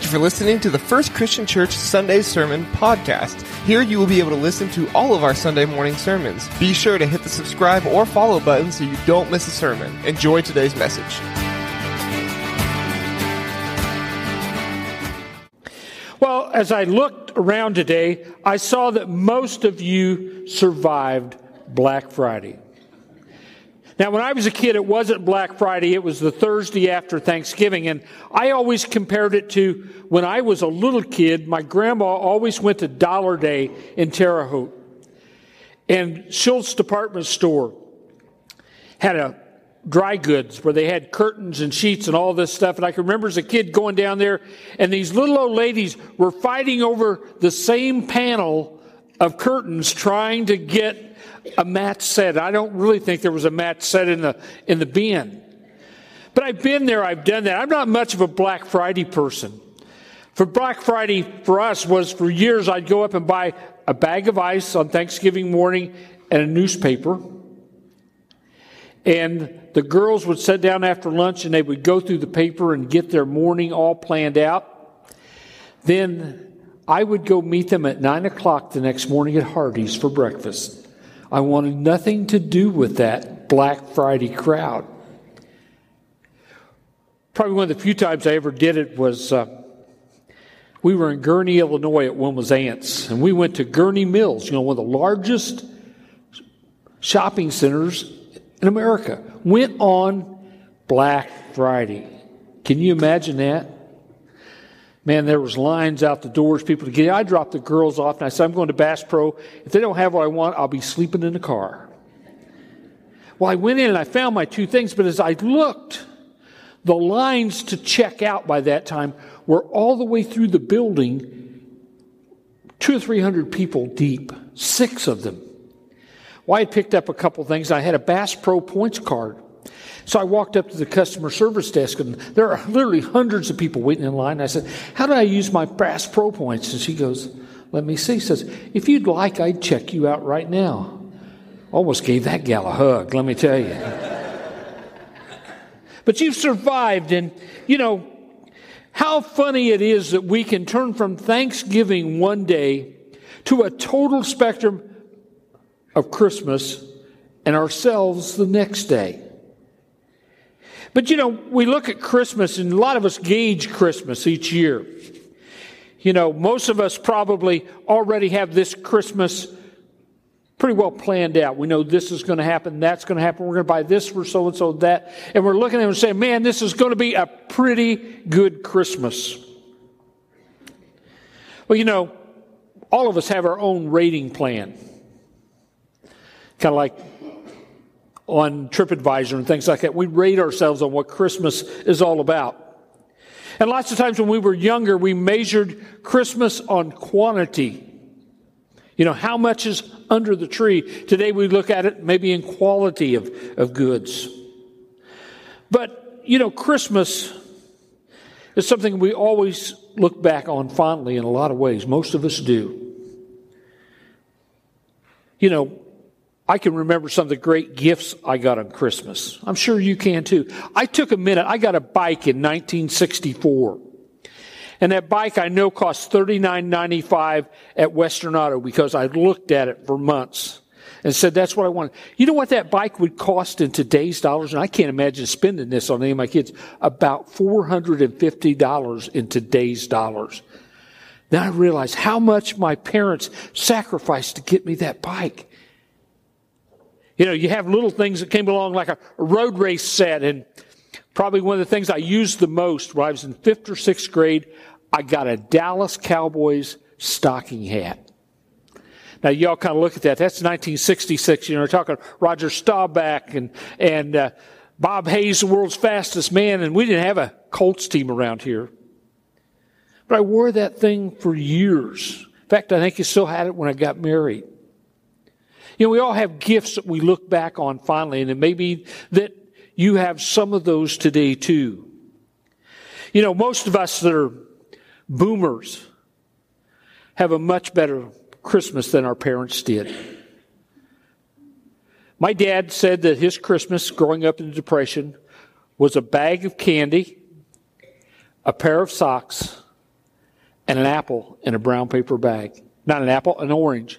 Thank you for listening to the First Christian Church Sunday Sermon Podcast. Here you will be able to listen to all of our Sunday morning sermons. Be sure to hit the subscribe or follow button so you don't miss a sermon. Enjoy today's message. Well, as I looked around today, I saw that most of you survived Black Friday. Now, when I was a kid, it wasn't Black Friday, it was the Thursday after Thanksgiving. And I always compared it to when I was a little kid, my grandma always went to Dollar Day in Terre Haute. And Schultz Department Store had a dry goods where they had curtains and sheets and all this stuff. And I can remember as a kid going down there, and these little old ladies were fighting over the same panel of curtains trying to get a mat set. I don't really think there was a mat set in the, in the bin. But I've been there, I've done that. I'm not much of a Black Friday person. For Black Friday, for us, was for years I'd go up and buy a bag of ice on Thanksgiving morning and a newspaper. And the girls would sit down after lunch and they would go through the paper and get their morning all planned out. Then I would go meet them at nine o'clock the next morning at Hardee's for breakfast. I wanted nothing to do with that Black Friday crowd. Probably one of the few times I ever did it was uh, we were in Gurnee, Illinois at Wilma's Aunts, and we went to Gurnee Mills, you know, one of the largest shopping centers in America. Went on Black Friday. Can you imagine that? Man, there was lines out the doors, people to get in. I dropped the girls off and I said, I'm going to Bass Pro. If they don't have what I want, I'll be sleeping in the car. Well, I went in and I found my two things, but as I looked, the lines to check out by that time were all the way through the building, two or three hundred people deep, six of them. Well, I had picked up a couple things. I had a Bass Pro points card. So I walked up to the customer service desk, and there are literally hundreds of people waiting in line. I said, How do I use my Bass Pro points? And she goes, Let me see. She says, If you'd like, I'd check you out right now. Almost gave that gal a hug, let me tell you. but you've survived, and you know, how funny it is that we can turn from Thanksgiving one day to a total spectrum of Christmas and ourselves the next day. But you know, we look at Christmas and a lot of us gauge Christmas each year. You know, most of us probably already have this Christmas pretty well planned out. We know this is going to happen, that's going to happen. We're going to buy this for so and so, that. And we're looking at it and saying, man, this is going to be a pretty good Christmas. Well, you know, all of us have our own rating plan. Kind of like on TripAdvisor and things like that. We rate ourselves on what Christmas is all about. And lots of times when we were younger, we measured Christmas on quantity. You know, how much is under the tree? Today we look at it maybe in quality of, of goods. But, you know, Christmas is something we always look back on fondly in a lot of ways. Most of us do. You know, I can remember some of the great gifts I got on Christmas. I'm sure you can too. I took a minute. I got a bike in 1964. And that bike I know cost $39.95 at Western Auto because I looked at it for months and said that's what I wanted. You know what that bike would cost in today's dollars? And I can't imagine spending this on any of my kids. About $450 in today's dollars. Then I realized how much my parents sacrificed to get me that bike. You know, you have little things that came along like a road race set, and probably one of the things I used the most when I was in fifth or sixth grade, I got a Dallas Cowboys stocking hat. Now, y'all kind of look at that. That's 1966. You know, we're talking Roger Staubach and, and uh, Bob Hayes, the world's fastest man, and we didn't have a Colts team around here. But I wore that thing for years. In fact, I think I still had it when I got married. You know, we all have gifts that we look back on fondly, and it may be that you have some of those today too. You know, most of us that are boomers have a much better Christmas than our parents did. My dad said that his Christmas growing up in the Depression was a bag of candy, a pair of socks, and an apple in a brown paper bag. Not an apple, an orange.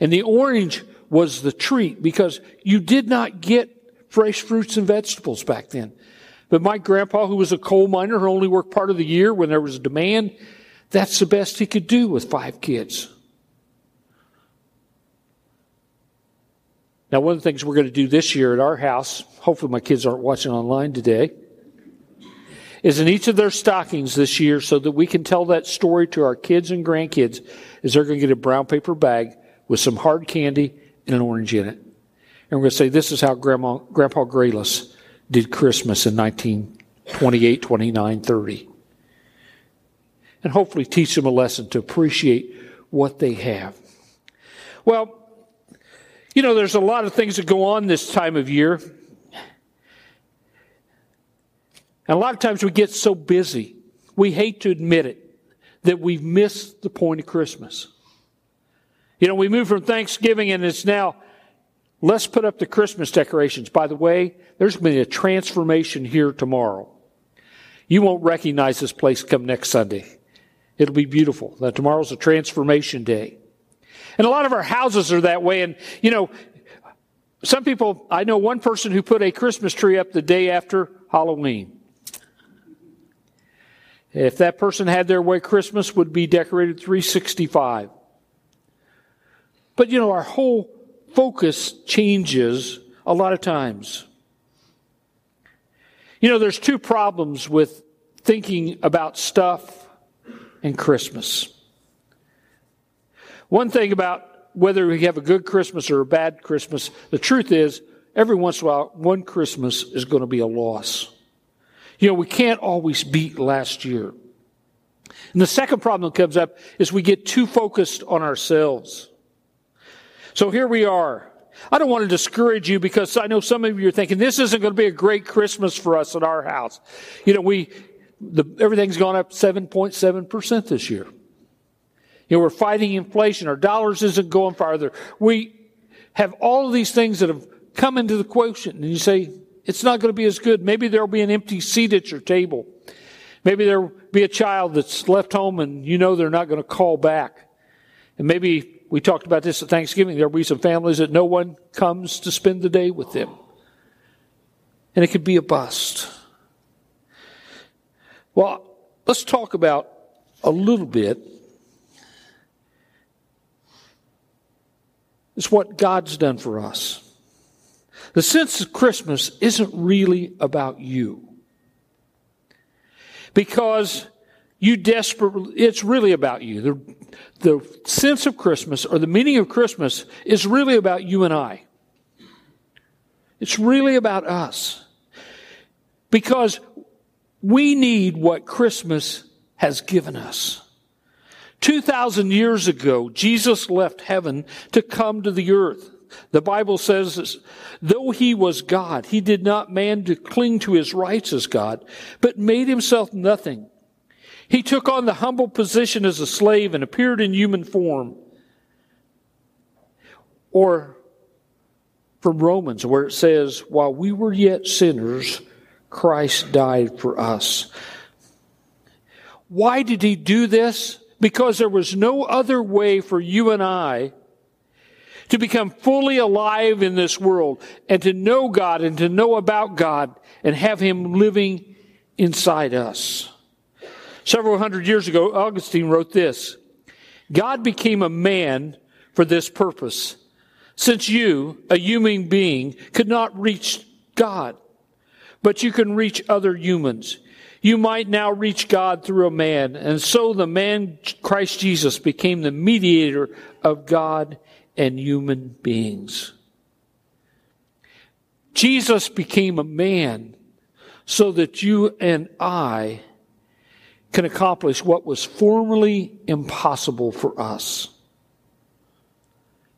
And the orange was the treat because you did not get fresh fruits and vegetables back then. But my grandpa, who was a coal miner who only worked part of the year when there was demand, that's the best he could do with five kids. Now, one of the things we're going to do this year at our house, hopefully my kids aren't watching online today, is in each of their stockings this year so that we can tell that story to our kids and grandkids is they're going to get a brown paper bag with some hard candy and an orange in it. And we're going to say, this is how Grandma, Grandpa Grayless did Christmas in 1928, 29, 30. And hopefully teach them a lesson to appreciate what they have. Well, you know, there's a lot of things that go on this time of year. And a lot of times we get so busy, we hate to admit it, that we've missed the point of Christmas. You know, we move from Thanksgiving and it's now, let's put up the Christmas decorations. By the way, there's going to be a transformation here tomorrow. You won't recognize this place come next Sunday. It'll be beautiful. Now, tomorrow's a transformation day. And a lot of our houses are that way. And, you know, some people, I know one person who put a Christmas tree up the day after Halloween. If that person had their way, Christmas would be decorated 365. But, you know, our whole focus changes a lot of times. You know, there's two problems with thinking about stuff and Christmas. One thing about whether we have a good Christmas or a bad Christmas, the truth is, every once in a while, one Christmas is going to be a loss. You know, we can't always beat last year. And the second problem that comes up is we get too focused on ourselves. So here we are. I don't want to discourage you because I know some of you are thinking this isn't going to be a great Christmas for us at our house. You know, we, the, everything's gone up 7.7% this year. You know, we're fighting inflation. Our dollars isn't going farther. We have all of these things that have come into the quotient. And you say, it's not going to be as good. Maybe there'll be an empty seat at your table. Maybe there'll be a child that's left home and you know they're not going to call back. And maybe we talked about this at Thanksgiving. There'll be some families that no one comes to spend the day with them. And it could be a bust. Well, let's talk about a little bit It's what God's done for us. The sense of Christmas isn't really about you. Because you desperately, it's really about you. The, the sense of Christmas or the meaning of Christmas is really about you and I. It's really about us. Because we need what Christmas has given us. 2,000 years ago, Jesus left heaven to come to the earth. The Bible says, though he was God, he did not man to cling to his rights as God, but made himself nothing. He took on the humble position as a slave and appeared in human form. Or from Romans, where it says, while we were yet sinners, Christ died for us. Why did he do this? because there was no other way for you and I to become fully alive in this world and to know God and to know about God and have Him living inside us. Several hundred years ago, Augustine wrote this God became a man for this purpose, since you, a human being, could not reach God, but you can reach other humans you might now reach God through a man. And so the man, Christ Jesus, became the mediator of God and human beings. Jesus became a man so that you and I can accomplish what was formerly impossible for us.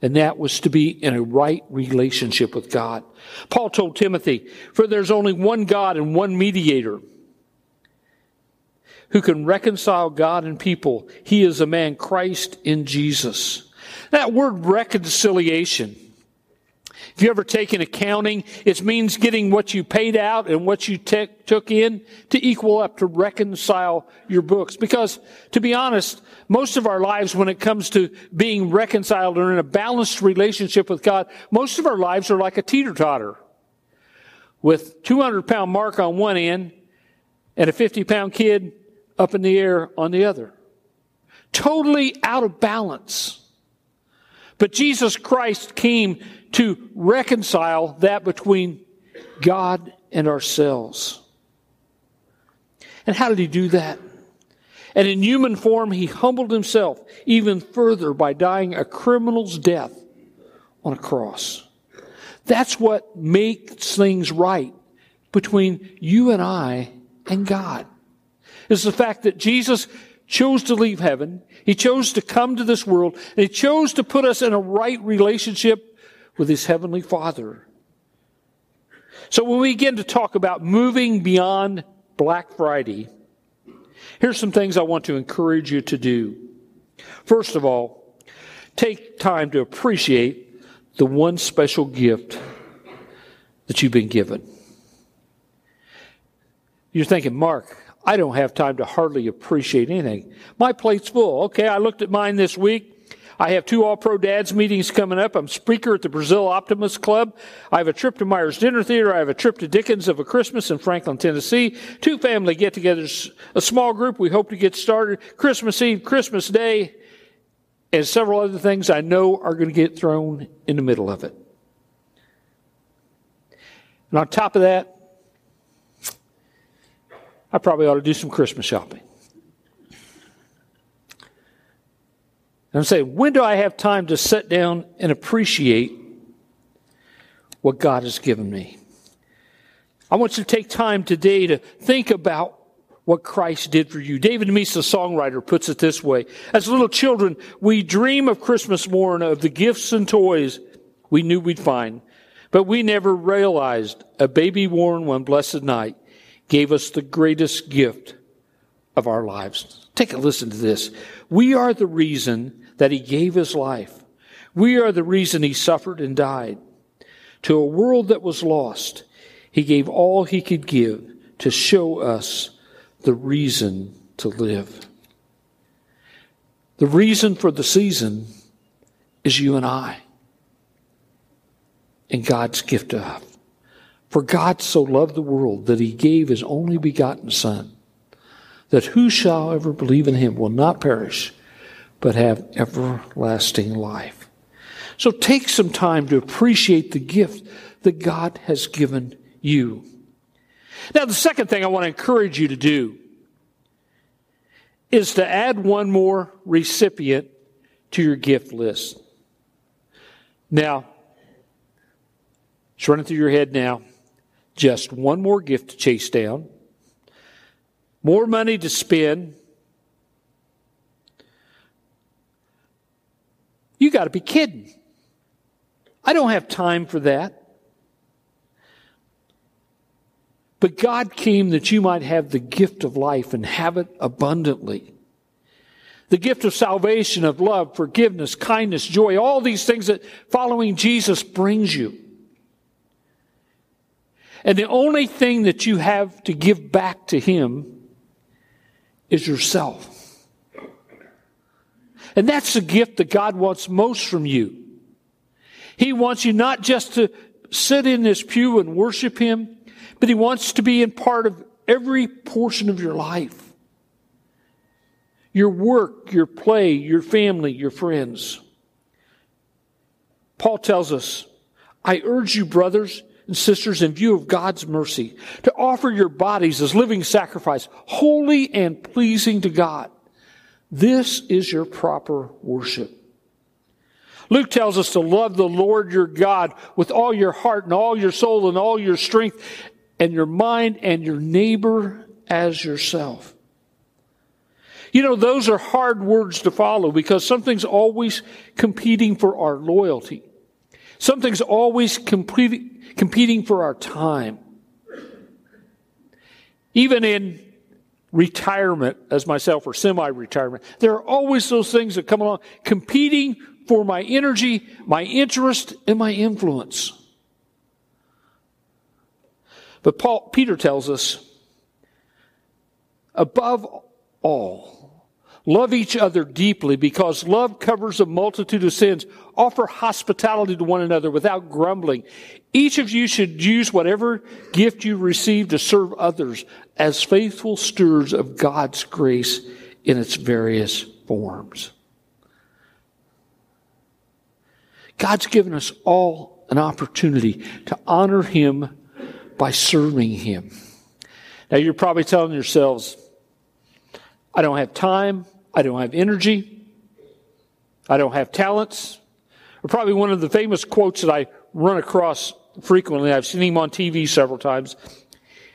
And that was to be in a right relationship with God. Paul told Timothy, for there's only one God and one mediator who can reconcile God and people. He is a man, Christ in Jesus. That word reconciliation If you ever taken accounting, it means getting what you paid out and what you took in to equal up, to reconcile your books. Because, to be honest, most of our lives, when it comes to being reconciled or in a balanced relationship with God, most of our lives are like a teeter totter. With 200 pound Mark on one end and a 50 pound kid up in the air on the other. Totally out of balance. But Jesus Christ came to reconcile that between God and ourselves. And how did he do that? And in human form, he humbled himself even further by dying a criminal's death on a cross. That's what makes things right between you and I and God. Is the fact that Jesus chose to leave heaven. He chose to come to this world and he chose to put us in a right relationship with his heavenly Father. So when we begin to talk about moving beyond Black Friday, here's some things I want to encourage you to do. First of all, take time to appreciate the one special gift that you've been given. You're thinking, Mark, I don't have time to hardly appreciate anything. My plate's full. Okay, I looked at mine this week. I have two All Pro Dads meetings coming up. I'm speaker at the Brazil Optimist Club. I have a trip to Myers Dinner Theater. I have a trip to Dickens of a Christmas in Franklin, Tennessee. Two family get togethers, a small group we hope to get started. Christmas Eve, Christmas Day, and several other things I know are going to get thrown in the middle of it. And on top of that, I probably ought to do some Christmas shopping. And I'm saying, when do I have time to sit down and appreciate what God has given me? I want you to take time today to think about what Christ did for you. David Meece, the songwriter, puts it this way. As little children, we dream of Christmas morn, of the gifts and toys we knew we'd find. But we never realized a baby born one blessed night gave us the greatest gift of our lives. Take a listen to this. We are the reason that he gave his life. We are the reason he suffered and died. To a world that was lost, he gave all he could give to show us the reason to live. The reason for the season is you and I and God's gift to us. For God so loved the world that he gave his only begotten Son, that whosoever believe in him will not perish, but have everlasting life. So take some time to appreciate the gift that God has given you. Now, the second thing I want to encourage you to do is to add one more recipient to your gift list. Now, it's running through your head now. Just one more gift to chase down, more money to spend, You got to be kidding. I don't have time for that. But God came that you might have the gift of life and have it abundantly. The gift of salvation, of love, forgiveness, kindness, joy, all these things that following Jesus brings you. And the only thing that you have to give back to Him is yourself. And that's the gift that God wants most from you. He wants you not just to sit in this pew and worship Him, but He wants to be in part of every portion of your life. Your work, your play, your family, your friends. Paul tells us, I urge you, brothers and sisters, in view of God's mercy, to offer your bodies as living sacrifice, holy and pleasing to God. This is your proper worship. Luke tells us to love the Lord your God with all your heart and all your soul and all your strength and your mind and your neighbor as yourself. You know, those are hard words to follow because something's always competing for our loyalty. Something's always competing for our time. Even in retirement as myself or semi retirement. There are always those things that come along competing for my energy, my interest, and my influence. But Paul, Peter tells us, above all, love each other deeply because love covers a multitude of sins. Offer hospitality to one another without grumbling. Each of you should use whatever gift you receive to serve others as faithful stewards of God's grace in its various forms. God's given us all an opportunity to honor Him by serving Him. Now, you're probably telling yourselves, I don't have time, I don't have energy, I don't have talents. Or probably one of the famous quotes that I run across frequently, I've seen him on TV several times,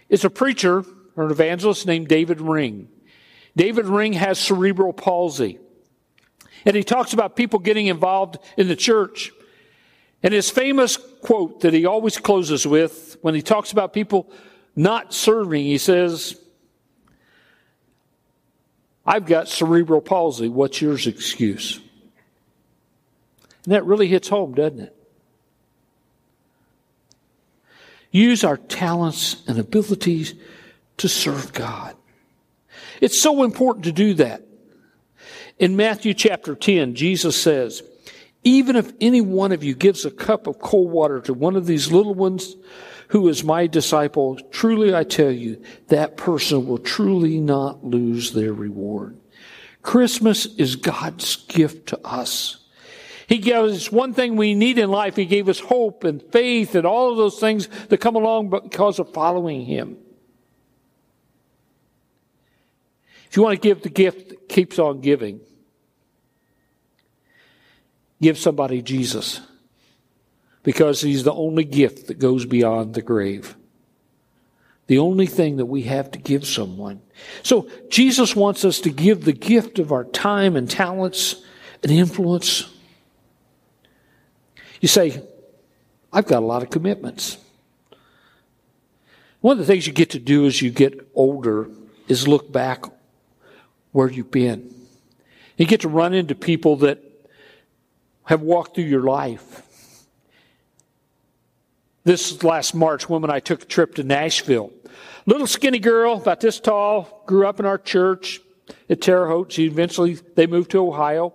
is a preacher or an evangelist named David Ring. David Ring has cerebral palsy. And he talks about people getting involved in the church. And his famous quote that he always closes with when he talks about people not serving, he says, I've got cerebral palsy. What's yours excuse? And that really hits home, doesn't it? Use our talents and abilities to serve God. It's so important to do that. In Matthew chapter 10, Jesus says, even if any one of you gives a cup of cold water to one of these little ones who is my disciple, truly I tell you, that person will truly not lose their reward. Christmas is God's gift to us. He gave us one thing we need in life. He gave us hope and faith and all of those things that come along because of following Him. If you want to give the gift that keeps on giving, give somebody Jesus because he's the only gift that goes beyond the grave. The only thing that we have to give someone. So Jesus wants us to give the gift of our time and talents and influence. You say, I've got a lot of commitments. One of the things you get to do as you get older is look back where you've been. You get to run into people that have walked through your life. This last March, woman I took a trip to Nashville. Little skinny girl, about this tall, grew up in our church at Terre Haute. She eventually, they moved to Ohio.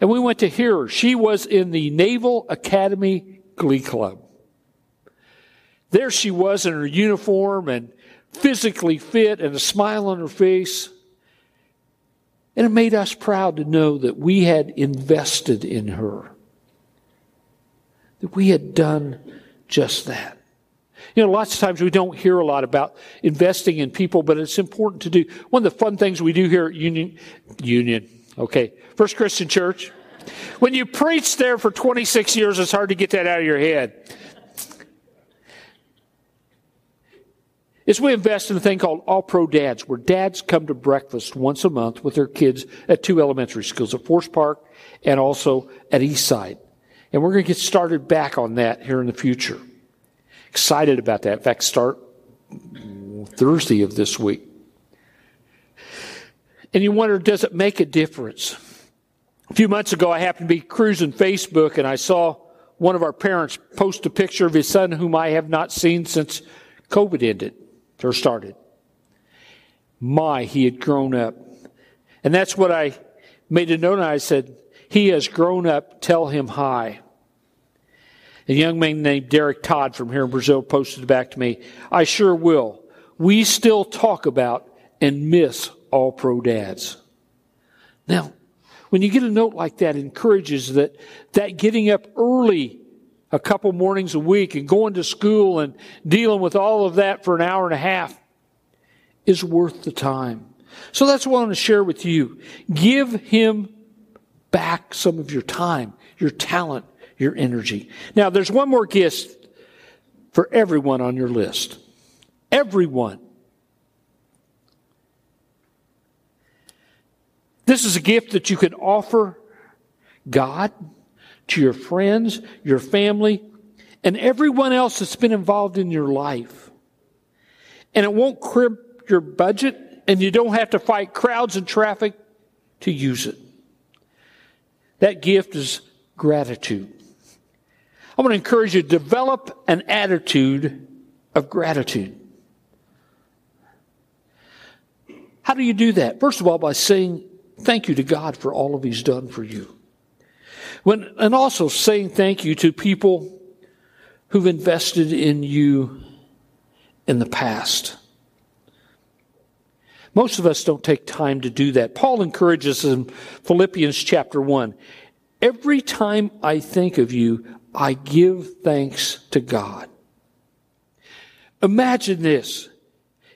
And we went to hear her. She was in the Naval Academy Glee Club. There she was in her uniform and physically fit and a smile on her face. And it made us proud to know that we had invested in her. That we had done just that. You know, lots of times we don't hear a lot about investing in people, but it's important to do. One of the fun things we do here at Union, Union, okay, First Christian Church. When you preach there for 26 years, it's hard to get that out of your head. is we invest in a thing called All Pro Dads, where dads come to breakfast once a month with their kids at two elementary schools, at Forest Park and also at Eastside. And we're going to get started back on that here in the future. Excited about that. In fact, start Thursday of this week. And you wonder, does it make a difference? A few months ago, I happened to be cruising Facebook and I saw one of our parents post a picture of his son whom I have not seen since COVID ended or started. My, he had grown up. And that's what I made a note. and I said, he has grown up. Tell him hi. A young man named Derek Todd from here in Brazil posted back to me, I sure will. We still talk about and miss all pro dads. Now, when you get a note like that, encourages that, that getting up early a couple mornings a week and going to school and dealing with all of that for an hour and a half is worth the time. So that's what I want to share with you. Give him back some of your time, your talent, your energy. Now, there's one more gift for everyone on your list. Everyone. This is a gift that you can offer God to your friends, your family, and everyone else that's been involved in your life. And it won't crimp your budget, and you don't have to fight crowds and traffic to use it. That gift is gratitude. I want to encourage you to develop an attitude of gratitude. How do you do that? First of all, by saying thank you to God for all of He's done for you. When, and also saying thank you to people who've invested in you in the past. Most of us don't take time to do that. Paul encourages in Philippians chapter 1 Every time I think of you, I give thanks to God. Imagine this.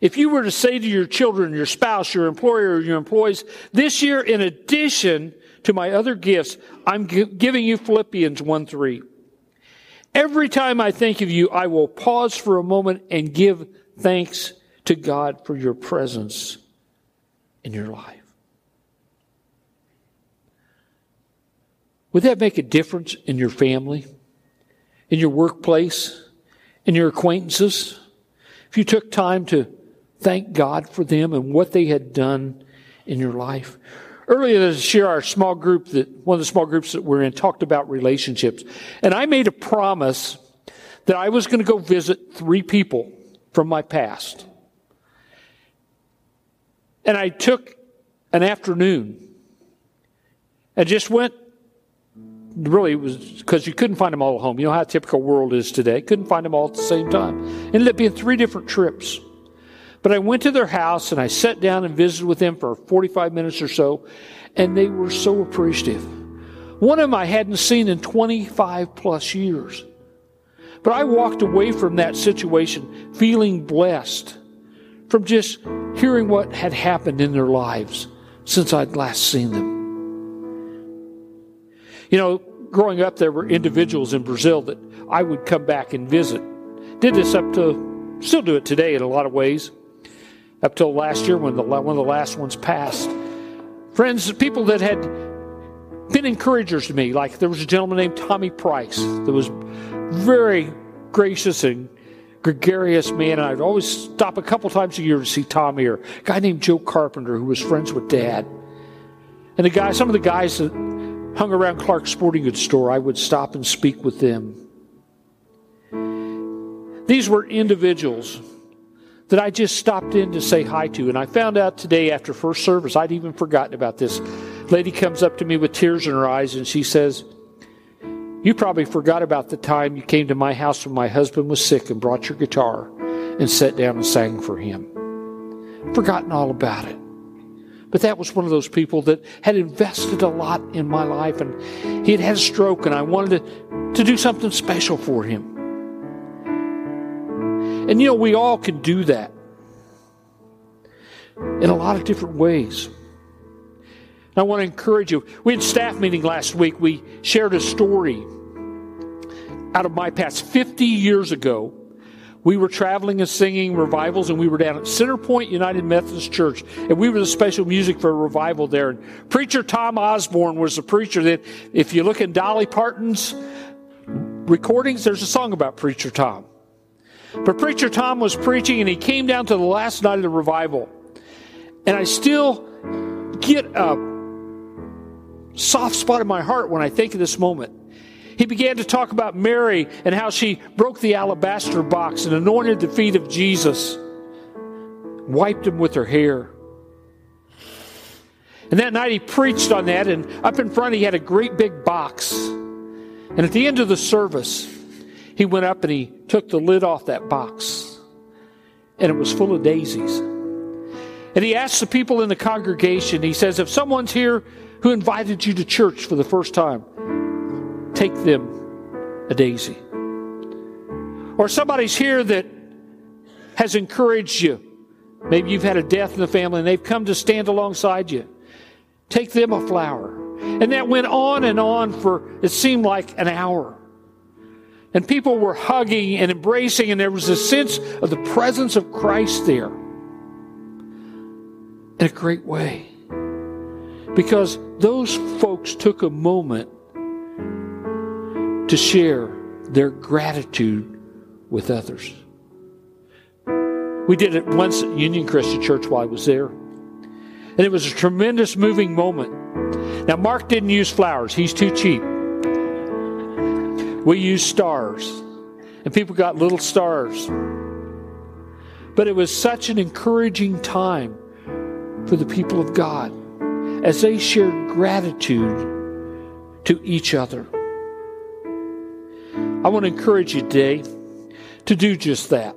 If you were to say to your children, your spouse, your employer, your employees, this year, in addition to my other gifts, I'm giving you Philippians 1 3. Every time I think of you, I will pause for a moment and give thanks to God for your presence in your life. Would that make a difference in your family, in your workplace, in your acquaintances? If you took time to thank God for them and what they had done in your life. Earlier this year, our small group that, one of the small groups that we're in talked about relationships. And I made a promise that I was going to go visit three people from my past. And I took an afternoon and just went really it was because you couldn't find them all at home. You know how typical world is today. Couldn't find them all at the same time. Ended up being three different trips. But I went to their house and I sat down and visited with them for 45 minutes or so, and they were so appreciative. One of them I hadn't seen in 25 plus years. But I walked away from that situation feeling blessed from just hearing what had happened in their lives since I'd last seen them. You know, growing up, there were individuals in Brazil that I would come back and visit. Did this up to, still do it today in a lot of ways up till last year when the, one of the last ones passed. Friends, people that had been encouragers to me, like there was a gentleman named Tommy Price that was very gracious and gregarious man. I'd always stop a couple times a year to see Tommy or a guy named Joe Carpenter who was friends with Dad. And the guy, some of the guys that hung around Clark's Sporting Goods store, I would stop and speak with them. These were individuals that I just stopped in to say hi to. And I found out today after first service, I'd even forgotten about this. Lady comes up to me with tears in her eyes and she says, You probably forgot about the time you came to my house when my husband was sick and brought your guitar and sat down and sang for him. Forgotten all about it. But that was one of those people that had invested a lot in my life and he had had a stroke and I wanted to, to do something special for him. And you know, we all can do that in a lot of different ways. I want to encourage you. We had staff meeting last week. We shared a story out of my past. 50 years ago, we were traveling and singing revivals, and we were down at Center Point United Methodist Church, and we were the special music for a revival there. And preacher Tom Osborne was the preacher that, if you look in Dolly Parton's recordings, there's a song about Preacher Tom. But Preacher Tom was preaching, and he came down to the last night of the revival. And I still get a soft spot in my heart when I think of this moment. He began to talk about Mary and how she broke the alabaster box and anointed the feet of Jesus, wiped them with her hair. And that night he preached on that, and up in front he had a great big box. And at the end of the service, he went up and he took the lid off that box, and it was full of daisies. And he asked the people in the congregation, he says, If someone's here who invited you to church for the first time, take them a daisy. Or somebody's here that has encouraged you. Maybe you've had a death in the family and they've come to stand alongside you. Take them a flower. And that went on and on for, it seemed like an hour. And people were hugging and embracing, and there was a sense of the presence of Christ there in a great way. Because those folks took a moment to share their gratitude with others. We did it once at Union Christian Church while I was there. And it was a tremendous moving moment. Now, Mark didn't use flowers, he's too cheap. We used stars, and people got little stars. But it was such an encouraging time for the people of God as they shared gratitude to each other. I want to encourage you today to do just that.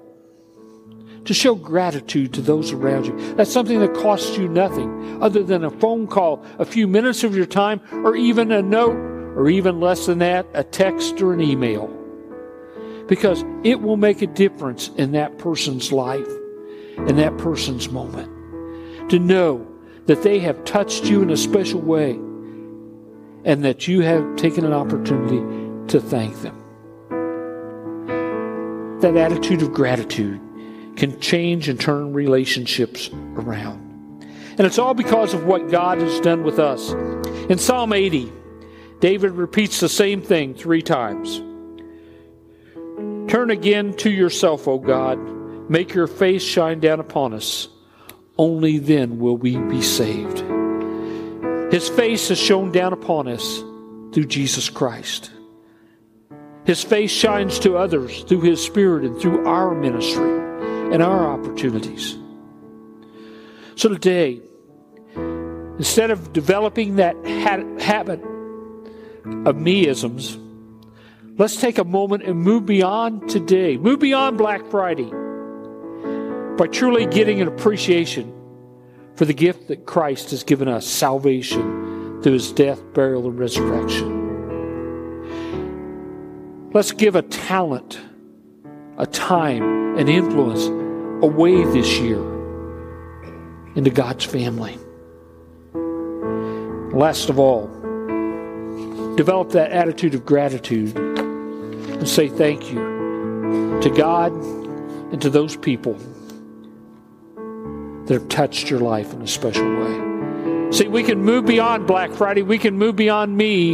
To show gratitude to those around you. That's something that costs you nothing other than a phone call, a few minutes of your time, or even a note, or even less than that, a text or an email. Because it will make a difference in that person's life, in that person's moment. To know that they have touched you in a special way and that you have taken an opportunity to thank them. That attitude of gratitude can change and turn relationships around. And it's all because of what God has done with us. In Psalm 80, David repeats the same thing three times. Turn again to yourself, O God. Make your face shine down upon us. Only then will we be saved. His face has shone down upon us through Jesus Christ. His face shines to others through His Spirit and through our ministry and our opportunities. So today, instead of developing that habit of meisms, let's take a moment and move beyond today, move beyond Black Friday by truly getting an appreciation for the gift that Christ has given us salvation through his death, burial, and resurrection. Let's give a talent, a time, an influence away this year into God's family. Last of all, develop that attitude of gratitude and say thank you to God and to those people that have touched your life in a special way. See, we can move beyond Black Friday, we can move beyond me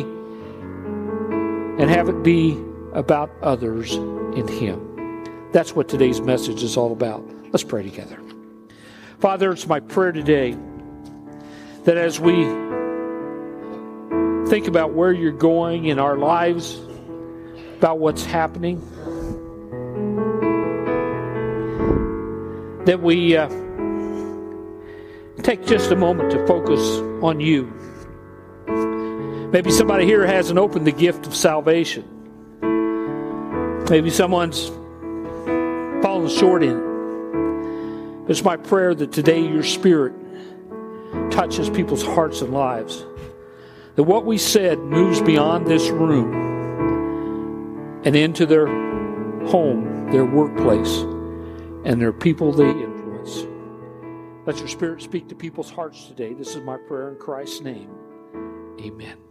and have it be about others in Him. That's what today's message is all about. Let's pray together. Father, it's my prayer today that as we think about where you're going in our lives, about what's happening, that we uh, take just a moment to focus on you. Maybe somebody here hasn't opened the gift of salvation. Maybe someone's fallen short in it. It's my prayer that today your spirit touches people's hearts and lives. That what we said moves beyond this room and into their home, their workplace, and their people they influence. Let your spirit speak to people's hearts today. This is my prayer in Christ's name. Amen.